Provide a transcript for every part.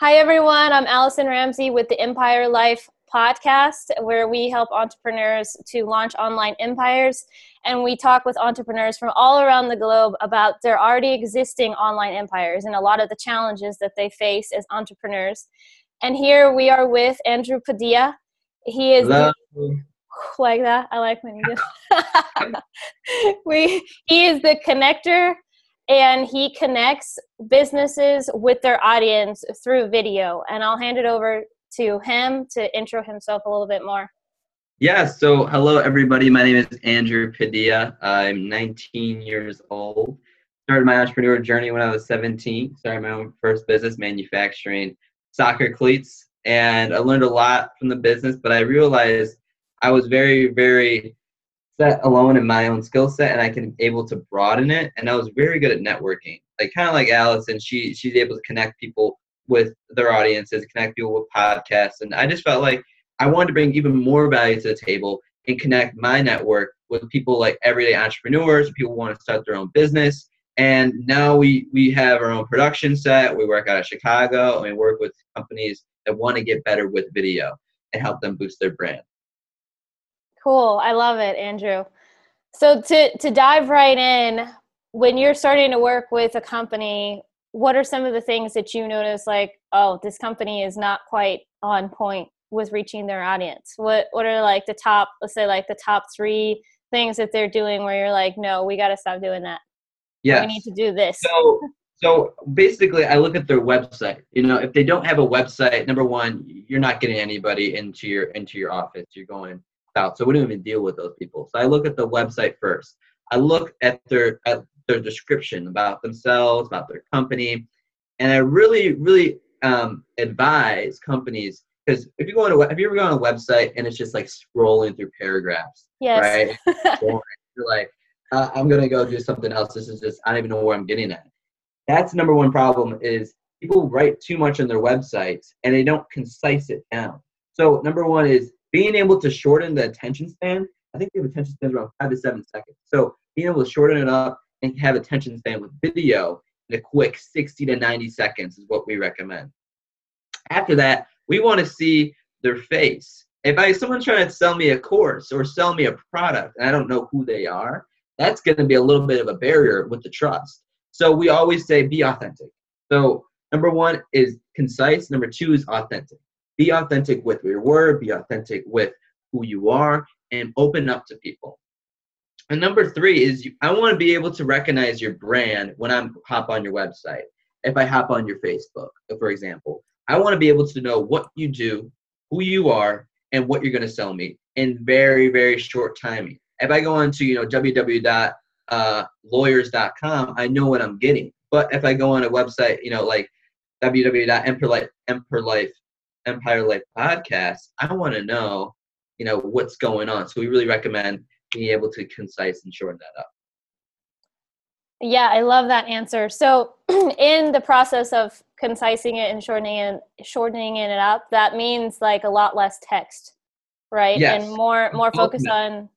Hi, everyone. I'm Allison Ramsey with the Empire Life podcast, where we help entrepreneurs to launch online empires. And we talk with entrepreneurs from all around the globe about their already existing online empires and a lot of the challenges that they face as entrepreneurs. And here we are with Andrew Padilla. He is Hello. like that. I like when you do. we he is the connector and he connects businesses with their audience through video. And I'll hand it over to him to intro himself a little bit more. Yeah, so hello everybody. My name is Andrew Padilla. I'm 19 years old. Started my entrepreneur journey when I was 17. Started my own first business manufacturing soccer cleats. And I learned a lot from the business, but I realized I was very, very set alone in my own skill set and I can able to broaden it. And I was very good at networking. Like kind of like Allison, she she's able to connect people with their audiences, connect people with podcasts. And I just felt like I wanted to bring even more value to the table and connect my network with people like everyday entrepreneurs, people want to start their own business. And now we we have our own production set. We work out of Chicago and we work with companies that want to get better with video and help them boost their brand. Cool. I love it, Andrew. So to to dive right in, when you're starting to work with a company, what are some of the things that you notice like, oh, this company is not quite on point with reaching their audience? What what are like the top, let's say like the top 3 things that they're doing where you're like, no, we got to stop doing that. Yeah. We need to do this. So so basically I look at their website. You know, if they don't have a website, number one, you're not getting anybody into your into your office. You're going out. So we don't even deal with those people. So I look at the website first. I look at their at their description about themselves, about their company, and I really, really um, advise companies because if you go on a have you ever gone on a website and it's just like scrolling through paragraphs, yes. right? You're like, uh, I'm gonna go do something else. This is just I don't even know where I'm getting at. That's number one problem is people write too much on their websites and they don't concise it down. So number one is being able to shorten the attention span. I think we have attention spans around five to seven seconds. So being able to shorten it up and have attention span with video in a quick 60 to 90 seconds is what we recommend. After that, we want to see their face. If I someone's trying to sell me a course or sell me a product and I don't know who they are, that's going to be a little bit of a barrier with the trust. So we always say be authentic. So number one is concise. Number two is authentic. Be authentic with your word, be authentic with who you are, and open up to people. And number three is you, I want to be able to recognize your brand when I hop on your website. If I hop on your Facebook, uh, for example, I want to be able to know what you do, who you are, and what you're going to sell me in very, very short timing. If I go on to you know www.lawyers.com, uh, I know what I'm getting. But if I go on a website, you know, like www.empirelife, Empire Life podcast, I want to know, you know, what's going on. So we really recommend being able to concise and shorten that up. Yeah, I love that answer. So, in the process of concising it and shortening it, shortening it up, that means like a lot less text, right? Yes. And more more focus on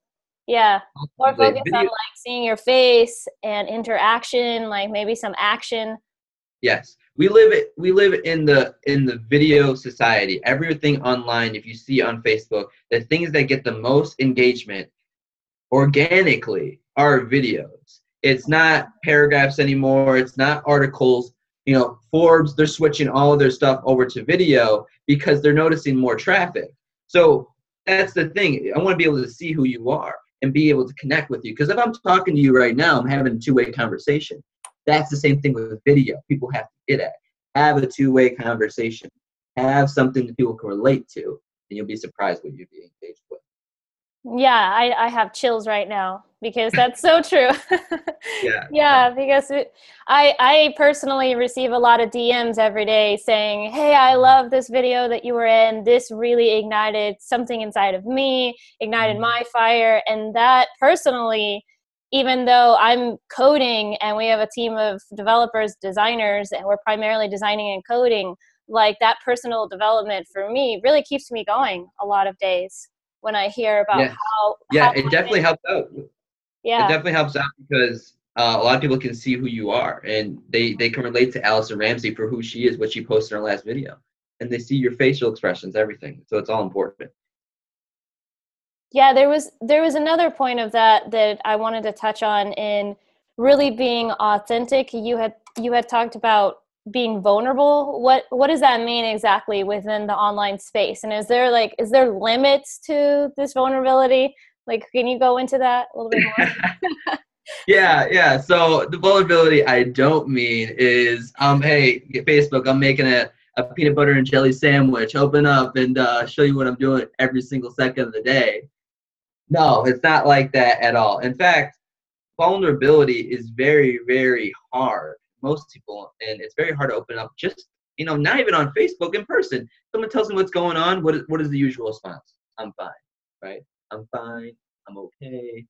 yeah, more focus on like seeing your face and interaction, like maybe some action. Yes we live we live in the in the video society. Everything online if you see on facebook the things that get the most engagement organically are videos. It's not paragraphs anymore. It's not articles. You know forbes they're switching all of their stuff over to video because they're noticing more traffic. So that's the thing. I want to be able to see who you are and be able to connect with you. Because if i'm talking to you right now i'm having a two-way conversation that's the same thing with video. People have to get at. Have a two-way conversation. Have something that people can relate to, and you'll be surprised what you'd be engaged with. Yeah, I, I have chills right now because that's so true. yeah. Yeah, because it, I I personally receive a lot of DMs every day saying, "Hey, I love this video that you were in. This really ignited something inside of me, ignited Mm-hmm. my fire." And that personally even though I'm coding and we have a team of developers, designers, and we're primarily designing and coding, like that personal development for me really keeps me going a lot of days when I hear about yeah. how. Yeah, how it definitely helps out. Yeah. It definitely helps out because uh, a lot of people can see who you are and they, they can relate to Allison Ramsey for who she is, what she posted in her last video. And they see your facial expressions, everything. So it's all important. Yeah, there was there was another point of that that I wanted to touch on in really being authentic. You had you had talked about being vulnerable. What what does that mean exactly within the online space? And is there like is there limits to this vulnerability? Like can you go into that a little bit more? yeah, yeah. So the vulnerability I don't mean is um hey, Facebook, I'm making a a peanut butter and jelly sandwich. Open up and uh, show you what I'm doing every single second of the day. No, it's not like that at all. In fact, vulnerability is very, very hard. Most people, and it's very hard to open up. Just you know, not even on Facebook in person. Someone tells me what's going on. What is, what is the usual response? I'm fine, right? I'm fine. I'm okay.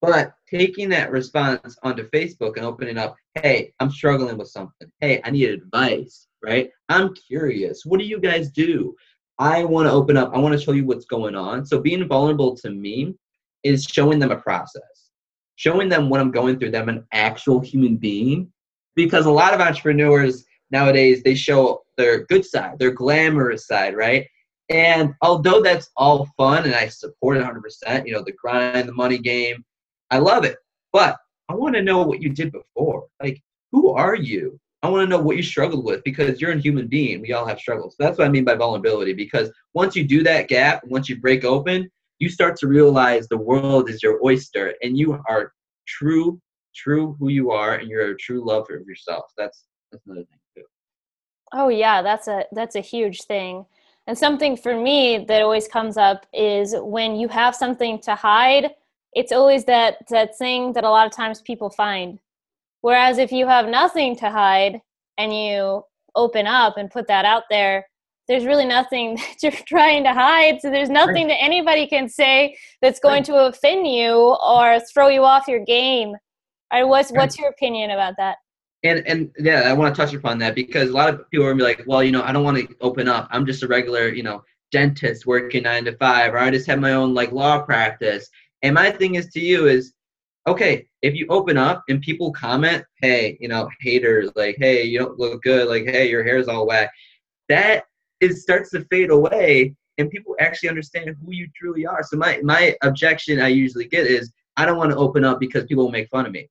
But taking that response onto Facebook and opening up, hey, I'm struggling with something. Hey, I need advice, right? I'm curious. What do you guys do? I want to open up. I want to show you what's going on. So being vulnerable to me is showing them a process, showing them what I'm going through, them an actual human being. Because a lot of entrepreneurs nowadays they show their good side, their glamorous side, right? And although that's all fun and I support it 100%, you know, the grind, the money game, I love it. But I want to know what you did before. Like, who are you? I want to know what you struggled with because you're a human being. We all have struggles. That's what I mean by vulnerability. Because once you do that gap, once you break open, you start to realize the world is your oyster and you are true, true who you are, and you're a true lover of yourself. That's that's another thing too. Oh yeah, that's a that's a huge thing. And something for me that always comes up is when you have something to hide, it's always that that thing that a lot of times people find Whereas if you have nothing to hide and you open up and put that out there, there's really nothing that you're trying to hide. So there's nothing that anybody can say that's going to offend you or throw you off your game. Or what's what's your opinion about that? And and yeah, I want to touch upon that because a lot of people are gonna be like, well, you know, I don't want to open up. I'm just a regular, you know, dentist working nine to five, or I just have my own like law practice. And my thing is to you is okay, if you open up and people comment, hey, you know, haters, like, hey, you don't look good, like, hey, your hair's all whack, that is starts to fade away and people actually understand who you truly are. So my my objection I usually get is I don't want to open up because people will make fun of me.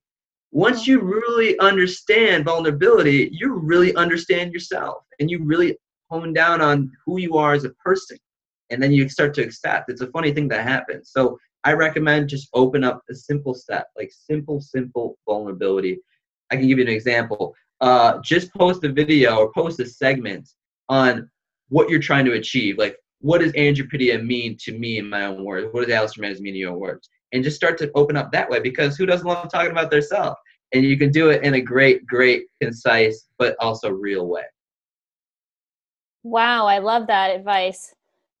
Once you really understand vulnerability, you really understand yourself and you really hone down on who you are as a person. And then you start to accept. It's a funny thing that happens. So I recommend just open up a simple step, like simple, simple vulnerability. I can give you an example. Uh, just post a video or post a segment on what you're trying to achieve. Like, what does Andrew Padilla mean to me in my own words? What does Allison Ramsey mean in your words? And just start to open up that way because who doesn't love talking about their self? And you can do it in a great, great, concise, but also real way. Wow, I love that advice.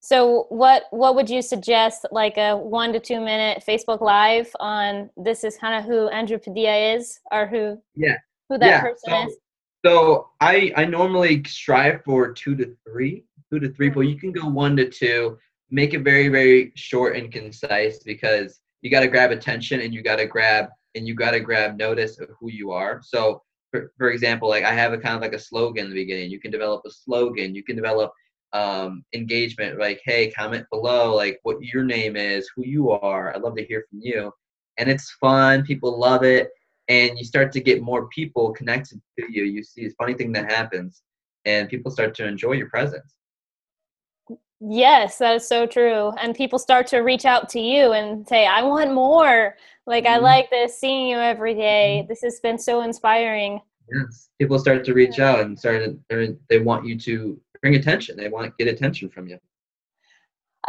So what what would you suggest like a 1 to 2 minute Facebook live on this is kind of who Andrew Padilla is or who Yeah. who that yeah. person so, is? So I I normally strive for 2 to 3, 2 to 3, but mm-hmm. you can go 1 to 2, make it very very short and concise because you got to grab attention and you got to grab and you got to grab notice of who you are. So for, for example, like I have a kind of like a slogan in the beginning. You can develop a slogan. You can develop um, engagement like hey comment below like what your name is who you are i'd love to hear from you and it's fun people love it and you start to get more people connected to you you see this funny thing that happens and people start to enjoy your presence yes that is so true and people start to reach out to you and say i want more like mm-hmm. i like this seeing you every day. Mm-hmm. this has been so inspiring yes people start to reach out and start they want you to bring attention. They want to get attention from you.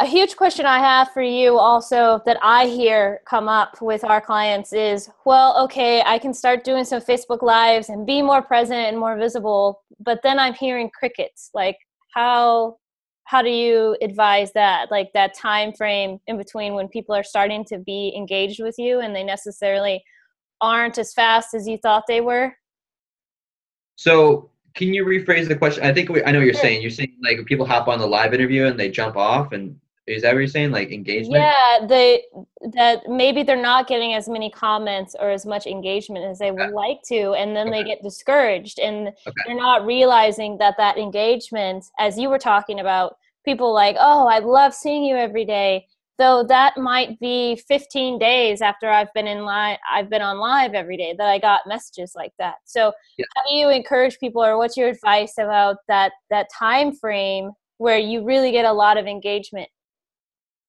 A huge question I have for you also that I hear come up with our clients is well, okay, I can start doing some Facebook Lives and be more present and more visible, but then I'm hearing crickets. Like, how how do you advise that like that time frame in between when people are starting to be engaged with you and they necessarily aren't as fast as you thought they were so can you rephrase the question? I think we, I know what you're saying. You're saying like people hop on the live interview and they jump off, and Is that what you're saying? Like engagement? Yeah, they that maybe they're not getting as many comments or as much engagement as they would like to, and then okay. they get discouraged, and okay. they're not realizing that that engagement, as you were talking about, people like, oh, I love seeing you every day. Though that might be 15 days after I've been in live, I've been on live every day that I got messages like that. So, yeah. how do you encourage people, or what's your advice about that that time frame where you really get a lot of engagement?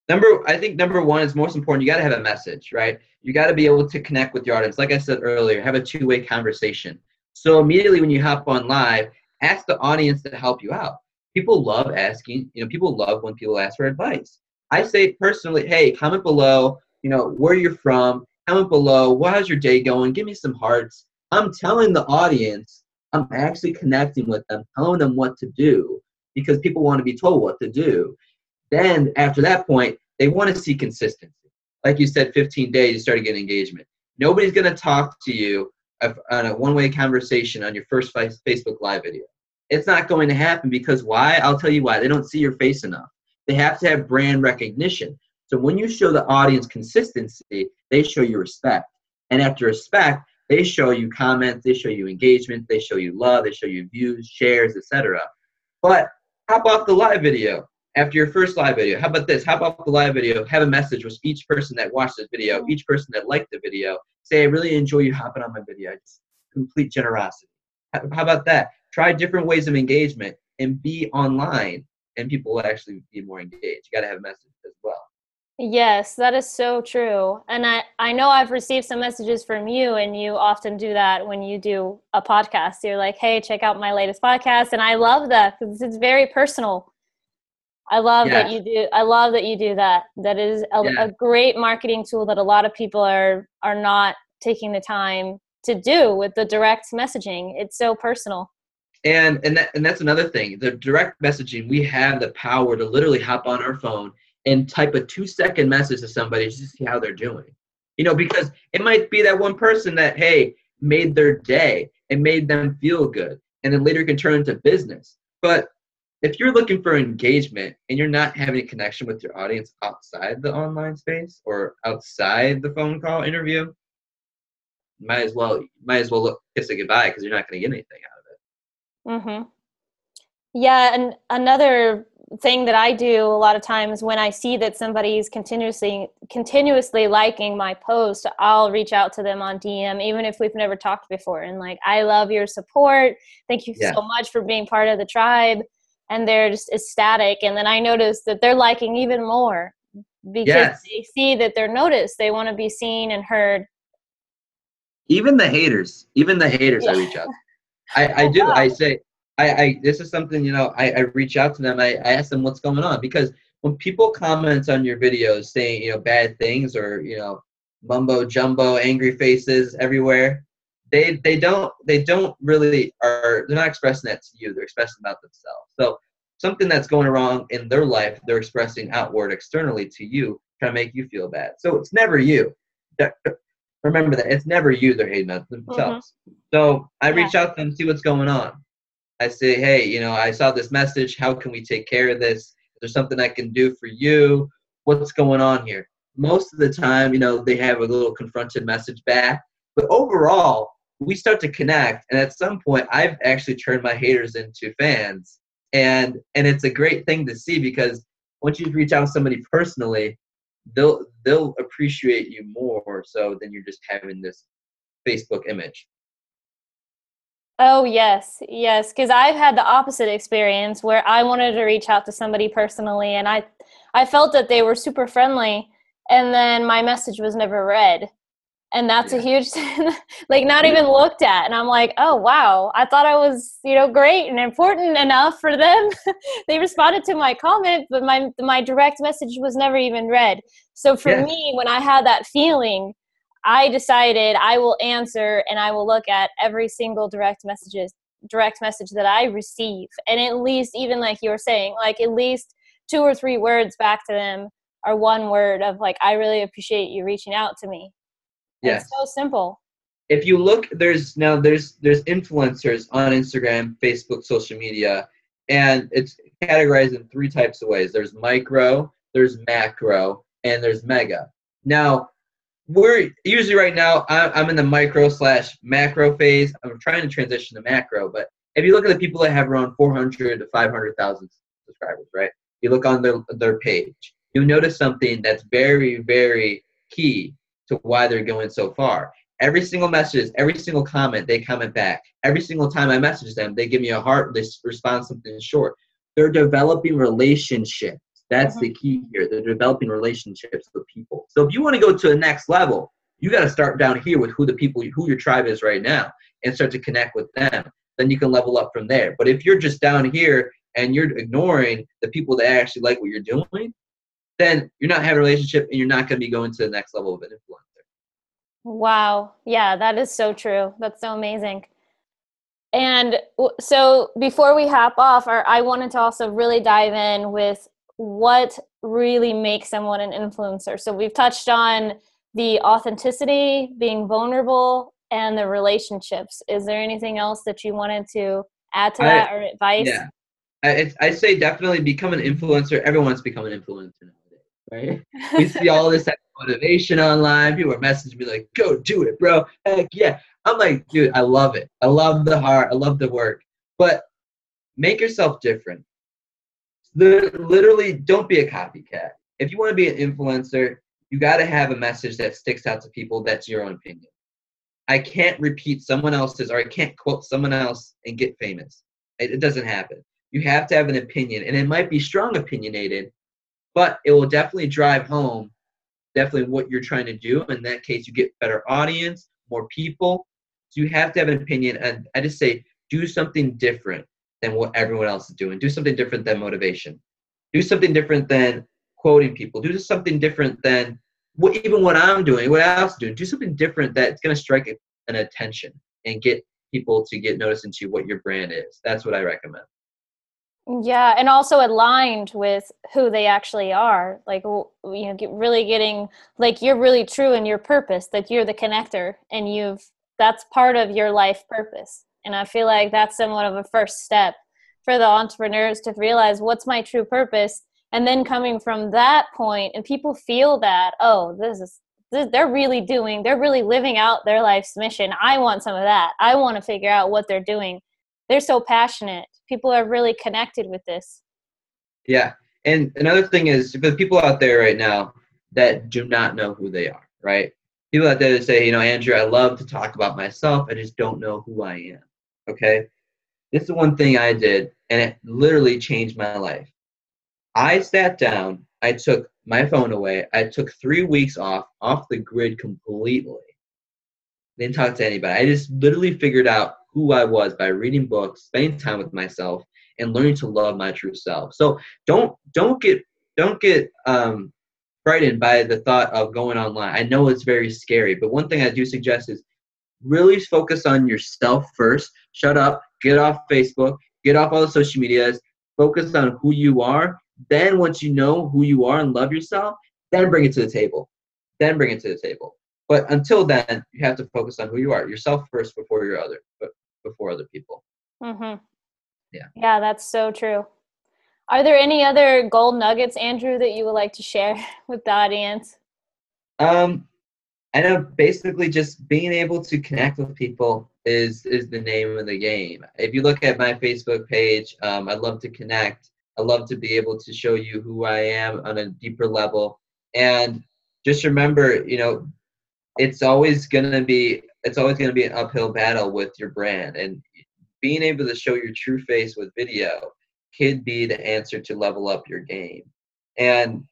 Number i think number one is most important you got to have a message right? You got to be able to connect with your audience. Like i said earlier have a two-way conversation. So immediately when you hop on live ask the audience to help you out. People love asking you know people love when people ask for advice i say personally hey comment below you know where you're from comment below well, how's your day going give me some hearts i'm telling the audience i'm actually connecting with them telling them what to do because people want to be told what to do then after that point, they want to see consistency. Like you said, 15 days, you started getting engagement. Nobody's going to talk to you on a one-way conversation on your first Facebook Live video. It's not going to happen because why? I'll tell you why. They don't see your face enough. They have to have brand recognition. So when you show the audience consistency, they show you respect. And after respect, they show you comments, they show you engagement, they show you love, they show you views, shares, etc. But hop off the live video after your first live video, how about this? How about the live video? Have a message with each person that watched this video, mm-hmm. each person that liked the video. Say, I really enjoy you hopping on my video. Just complete generosity. How about that? Try different ways of engagement and be online, and people will actually be more engaged. You got to have a message as well. Yes, that is so true. And I, I know I've received some messages from you, and you often do that when you do a podcast. You're like, hey, check out my latest podcast. And I love that because it's very personal I love yes. that you do. I love that you do that. That is a, yeah. a, great marketing tool that a lot of people are are not taking the time to do with the direct messaging. It's so personal. And and that, and that's another thing. The direct messaging, we have the power to literally hop on our phone and type a two second message to somebody just to see how they're doing. You know, because it might be that one person that hey made their day and made them feel good, and then later can turn into business. But if you're looking for engagement and you're not having a connection with your audience outside the online space or outside the phone call interview, might as well might as well look kiss it goodbye because you're not going to get anything out Mhm. Yeah, and another thing that I do a lot of times when I see that somebody's continuously continuously liking my post, I'll reach out to them on DM even if we've never talked before and like I love your support. Thank you yeah. so much for being part of the tribe and they're just ecstatic and then i notice that they're liking even more because yes. they see that they're noticed they want to be seen and heard even the haters even the haters yeah. i reach out i i oh, do. i say I, I this is something you know I, I reach out to them. I, I ask them what's going on. Because when people comment on your videos saying you know bad things or you know mumbo jumbo angry faces everywhere they they don't they don't really are they're not expressing that to you. They're expressing about themselves. So something that's going wrong in their life they're expressing outward externally to you trying to make you feel bad. So it's never you remember that it's never you they're hating on themselves. Mm-hmm. so i reach out to them see what's going on. I say hey you know i saw this message. How can we take care of this? Is there something i can do for you? What's going on here? Most of the time you know they have a little confronted message back but overall we start to connect and at some point i've actually turned my haters into fans. And and it's a great thing to see because once you reach out to somebody personally they'll they'll appreciate you more so than you're just having this facebook image. Oh yes yes because i've had the opposite experience where i wanted to reach out to somebody personally and i i felt that they were super friendly and then my message was never read and that's yeah. a huge like not even looked at and i'm like oh wow. I thought i was you know great and important enough for them. They responded to my comment but my my direct message was never even read. So for yeah. me when i had that feeling i decided i will answer and i will look at every single direct messages direct message that i receive. And at least even like you were saying like at least two or three words back to them or one word of like i really appreciate you reaching out to me Yes. It's so simple. If you look, there's now there's there's influencers on Instagram, Facebook, social media, and it's categorized in three types of ways. There's micro, there's macro, and there's mega. Now, we're usually right now, I'm in the micro slash macro phase. I'm trying to transition to macro, but if you look at the people that have around 400 to 500,000 subscribers, right? You look on their, their page, you notice something that's very, very key to why they're going so far. Every single message, every single comment, they comment back. Every single time I message them, they give me a heart, they respond something short. They're developing relationships. That's mm-hmm. the key here. They're developing relationships with people. So if you want to go to the next level, you got to start down here with who the people, who your tribe is right now, and start to connect with them. Then you can level up from there. But if you're just down here and you're ignoring the people that actually like what you're doing, then you're not having a relationship and you're not going to be going to the next level of an influencer. Wow. Yeah, that is so true. That's so amazing. And so before we hop off, I wanted to also really dive in with what really makes someone an influencer. So we've touched on the authenticity, being vulnerable, and the relationships. Is there anything else that you wanted to add to that I, or advice? Yeah. I, I say definitely become an influencer. Everyone's become an influencer right? we see all this motivation online. People are messaging me like, "Go do it, bro!" Heck yeah! I'm like, dude, I love it. I love the heart. I love the work. But make yourself different. Literally, don't be a copycat. If you want to be an influencer, you got to have a message that sticks out to people. That's your own opinion. I can't repeat someone else's or I can't quote someone else and get famous. It, it doesn't happen. You have to have an opinion, and it might be strong opinionated, but it will definitely drive home definitely what you're trying to do. In that case, you get better audience, more people. So you have to have an opinion, and I just say do something different than what everyone else is doing. Do something different than motivation. Do something different than quoting people. Do something different than what, even what I'm doing, what else doing. Do something different that's going to strike an attention and get people to get noticed into what your brand is. That's what I recommend. Yeah, and also aligned with who they actually are. Like you know, get, really getting like you're really true in your purpose. That you're the connector, and you've that's part of your life purpose. And I feel like that's somewhat of a first step for the entrepreneurs to realize what's my true purpose and then coming from that point and people feel that oh this is this, they're really doing they're really living out their life's mission i want some of that i want to figure out what they're doing they're so passionate. People are really connected with this. Yeah. And another thing is for the people out there right now that do not know who they are right? People out there that say you know andrew i love to talk about myself. I just don't know who i am. Okay? This is one thing i did and it literally changed my life. I sat down, I took my phone away, I took three weeks off, off the grid completely. Didn't talk to anybody. I just literally figured out who I was by reading books, spending time with myself, and learning to love my true self. So don't don't get don't get um, frightened by the thought of going online. I know it's very scary, but one thing I do suggest is really focus on yourself first. Shut up, get off Facebook, get off all the social medias, focus on who you are, then once you know who you are and love yourself, then bring it to the table. Then bring it to the table. But until then, you have to focus on who you are, yourself first before your other, before other people. Mm-hmm. Yeah. Yeah, that's so true. Are there any other gold nuggets, Andrew, that you would like to share with the audience? Um, I know basically just being able to connect with people is is the name of the game. If you look at my Facebook page, um, I'd love to connect. I love to be able to show you who I am on a deeper level. And just remember, you know, it's always gonna be it's always gonna be an uphill battle with your brand. And being able to show your true face with video could be the answer to level up your game. And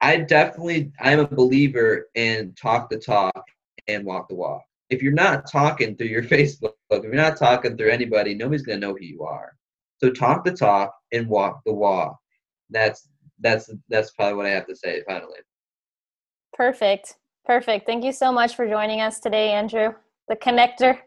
I definitely I'm a believer in talk the talk and walk the walk. If you're not talking through your Facebook, if you're not talking through anybody, nobody's gonna know who you are. So talk the talk and walk the walk. That's that's that's probably what I have to say finally. Perfect. Perfect. Thank you so much for joining us today, Andrew, the connector.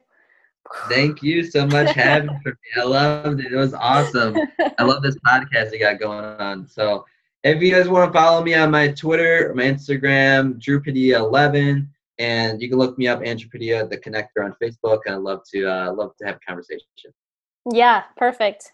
Thank you so much having for me. I loved it. It was awesome. I love this podcast you got going on. So if you guys want to follow me on my Twitter, my Instagram, Drew Padilla 11, and you can look me up, Andrew the connector on Facebook, and I'd love to uh, love to have a conversation. Yeah, perfect.